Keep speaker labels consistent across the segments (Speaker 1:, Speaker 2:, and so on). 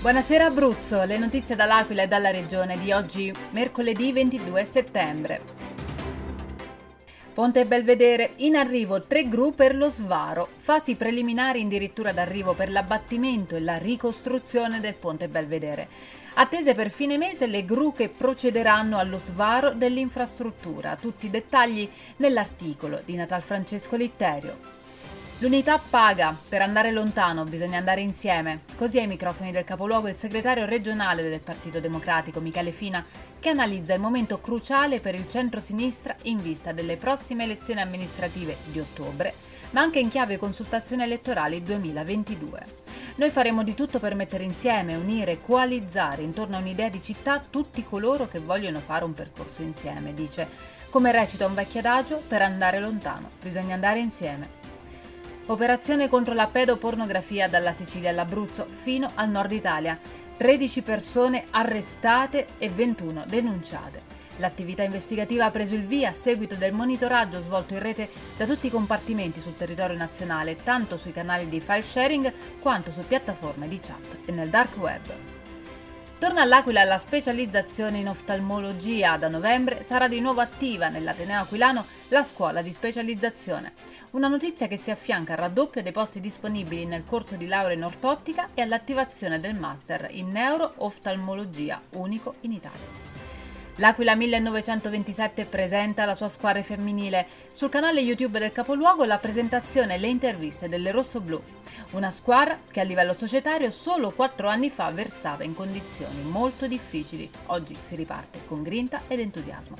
Speaker 1: Buonasera Abruzzo, le notizie dall'Aquila e dalla regione di oggi, mercoledì 22 settembre. Ponte Belvedere, in arrivo tre gru per lo svaro, fasi preliminari addirittura d'arrivo per l'abbattimento e la ricostruzione del Ponte Belvedere. Attese per fine mese le gru che procederanno allo svaro dell'infrastruttura, tutti i dettagli nell'articolo di Natal Francesco Litterio. L'unità paga, per andare lontano bisogna andare insieme. Così ai microfoni del capoluogo il segretario regionale del Partito Democratico Michele Fina, che analizza il momento cruciale per il centro-sinistra in vista delle prossime elezioni amministrative di ottobre, ma anche in chiave consultazioni elettorali 2022. Noi faremo di tutto per mettere insieme, unire, coalizzare intorno a un'idea di città tutti coloro che vogliono fare un percorso insieme, dice. Come recita un vecchio adagio, per andare lontano bisogna andare insieme. Operazione contro la pedopornografia dalla Sicilia all'Abruzzo fino al nord Italia. 13 persone arrestate e 21 denunciate. L'attività investigativa ha preso il via a seguito del monitoraggio svolto in rete da tutti i compartimenti sul territorio nazionale, tanto sui canali di file sharing quanto su piattaforme di chat e nel dark web. Torna all'Aquila la specializzazione in oftalmologia. Da novembre sarà di nuovo attiva nell'Ateneo Aquilano la scuola di specializzazione. Una notizia che si affianca al raddoppio dei posti disponibili nel corso di laurea in ortottica e all'attivazione del master in neuro-oftalmologia, unico in Italia. L'Aquila 1927 presenta la sua squadra femminile. Sul canale YouTube del capoluogo la presentazione e le interviste delle Rosso-Blu. Una squadra che a livello societario solo quattro anni fa versava in condizioni molto difficili. Oggi si riparte con grinta ed entusiasmo.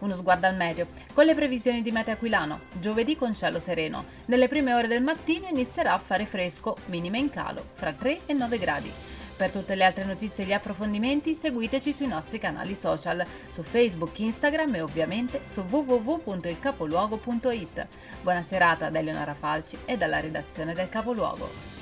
Speaker 1: Uno sguardo al meteo. Con le previsioni di Mete Aquilano, giovedì con cielo sereno. Nelle prime ore del mattino inizierà a fare fresco, minime in calo, fra 3 e 9 gradi. Per tutte le altre notizie e gli approfondimenti seguiteci sui nostri canali social, su Facebook, Instagram e ovviamente su www.ilcapoluogo.it. Buona serata da Eleonora Falci e dalla redazione del Capoluogo.